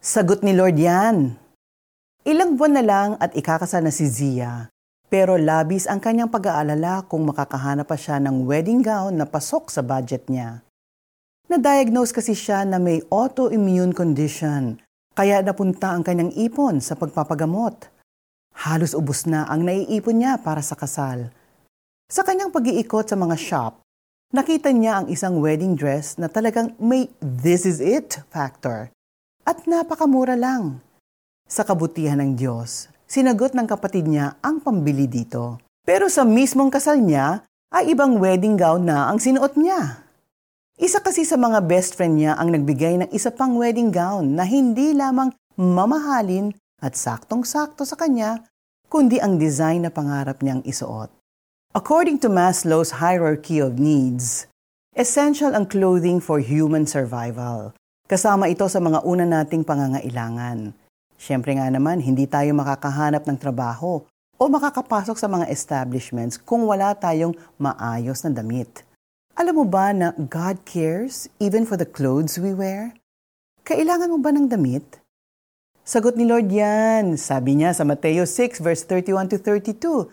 Sagot ni Lord yan. Ilang buwan na lang at ikakasal na si Zia, pero labis ang kanyang pag-aalala kung makakahanap pa siya ng wedding gown na pasok sa budget niya. Na-diagnose kasi siya na may autoimmune condition, kaya napunta ang kanyang ipon sa pagpapagamot. Halos ubos na ang naiipon niya para sa kasal. Sa kanyang pag-iikot sa mga shop, nakita niya ang isang wedding dress na talagang may this is it factor at napakamura lang. Sa kabutihan ng Diyos, sinagot ng kapatid niya ang pambili dito. Pero sa mismong kasal niya, ay ibang wedding gown na ang sinuot niya. Isa kasi sa mga best friend niya ang nagbigay ng isa pang wedding gown na hindi lamang mamahalin at saktong-sakto sa kanya, kundi ang design na pangarap niyang isuot. According to Maslow's hierarchy of needs, essential ang clothing for human survival. Kasama ito sa mga una nating pangangailangan. Siyempre nga naman, hindi tayo makakahanap ng trabaho o makakapasok sa mga establishments kung wala tayong maayos na damit. Alam mo ba na God cares even for the clothes we wear? Kailangan mo ba ng damit? Sagot ni Lord yan. Sabi niya sa Mateo 6 verse 31 to 32.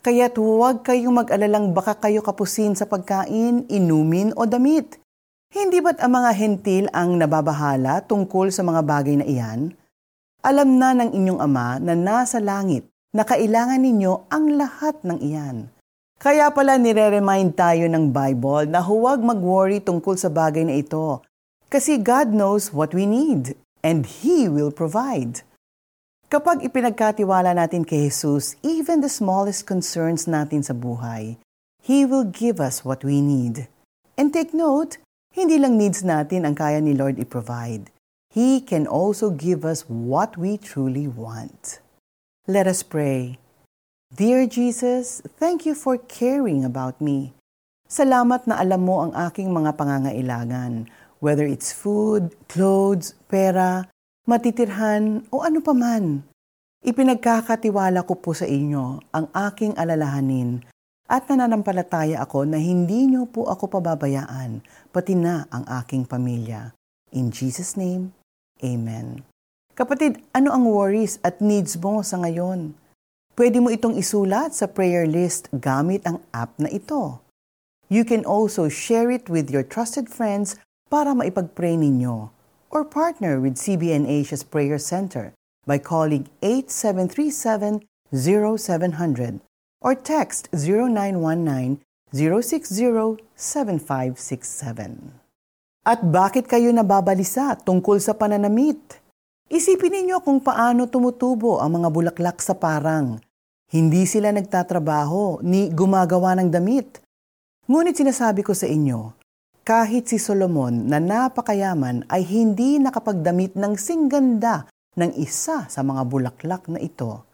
Kaya't huwag kayong mag-alalang baka kayo kapusin sa pagkain, inumin o damit hindi ba't ang mga hentil ang nababahala tungkol sa mga bagay na iyan? Alam na ng inyong ama na nasa langit na kailangan ninyo ang lahat ng iyan. Kaya pala nire-remind tayo ng Bible na huwag mag-worry tungkol sa bagay na ito. Kasi God knows what we need and He will provide. Kapag ipinagkatiwala natin kay Jesus even the smallest concerns natin sa buhay, He will give us what we need. And take note, hindi lang needs natin ang kaya ni Lord i-provide. He can also give us what we truly want. Let us pray. Dear Jesus, thank you for caring about me. Salamat na alam mo ang aking mga pangangailangan, whether it's food, clothes, pera, matitirhan o ano paman. Ipinagkakatiwala ko po sa inyo ang aking alalahanin at nananampalataya ako na hindi niyo po ako pababayaan, pati na ang aking pamilya. In Jesus' name, Amen. Kapatid, ano ang worries at needs mo sa ngayon? Pwede mo itong isulat sa prayer list gamit ang app na ito. You can also share it with your trusted friends para maipag-pray ninyo or partner with CBN Asia's Prayer Center by calling 8737 0700 or text 0919-060-7567. At bakit kayo nababalisa tungkol sa pananamit? Isipin ninyo kung paano tumutubo ang mga bulaklak sa parang. Hindi sila nagtatrabaho ni gumagawa ng damit. Ngunit sinasabi ko sa inyo, kahit si Solomon na napakayaman ay hindi nakapagdamit ng singganda ng isa sa mga bulaklak na ito.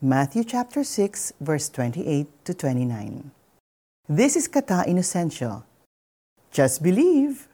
Matthew chapter 6 verse 28 to 29. This is Kata Inocencio. Just believe.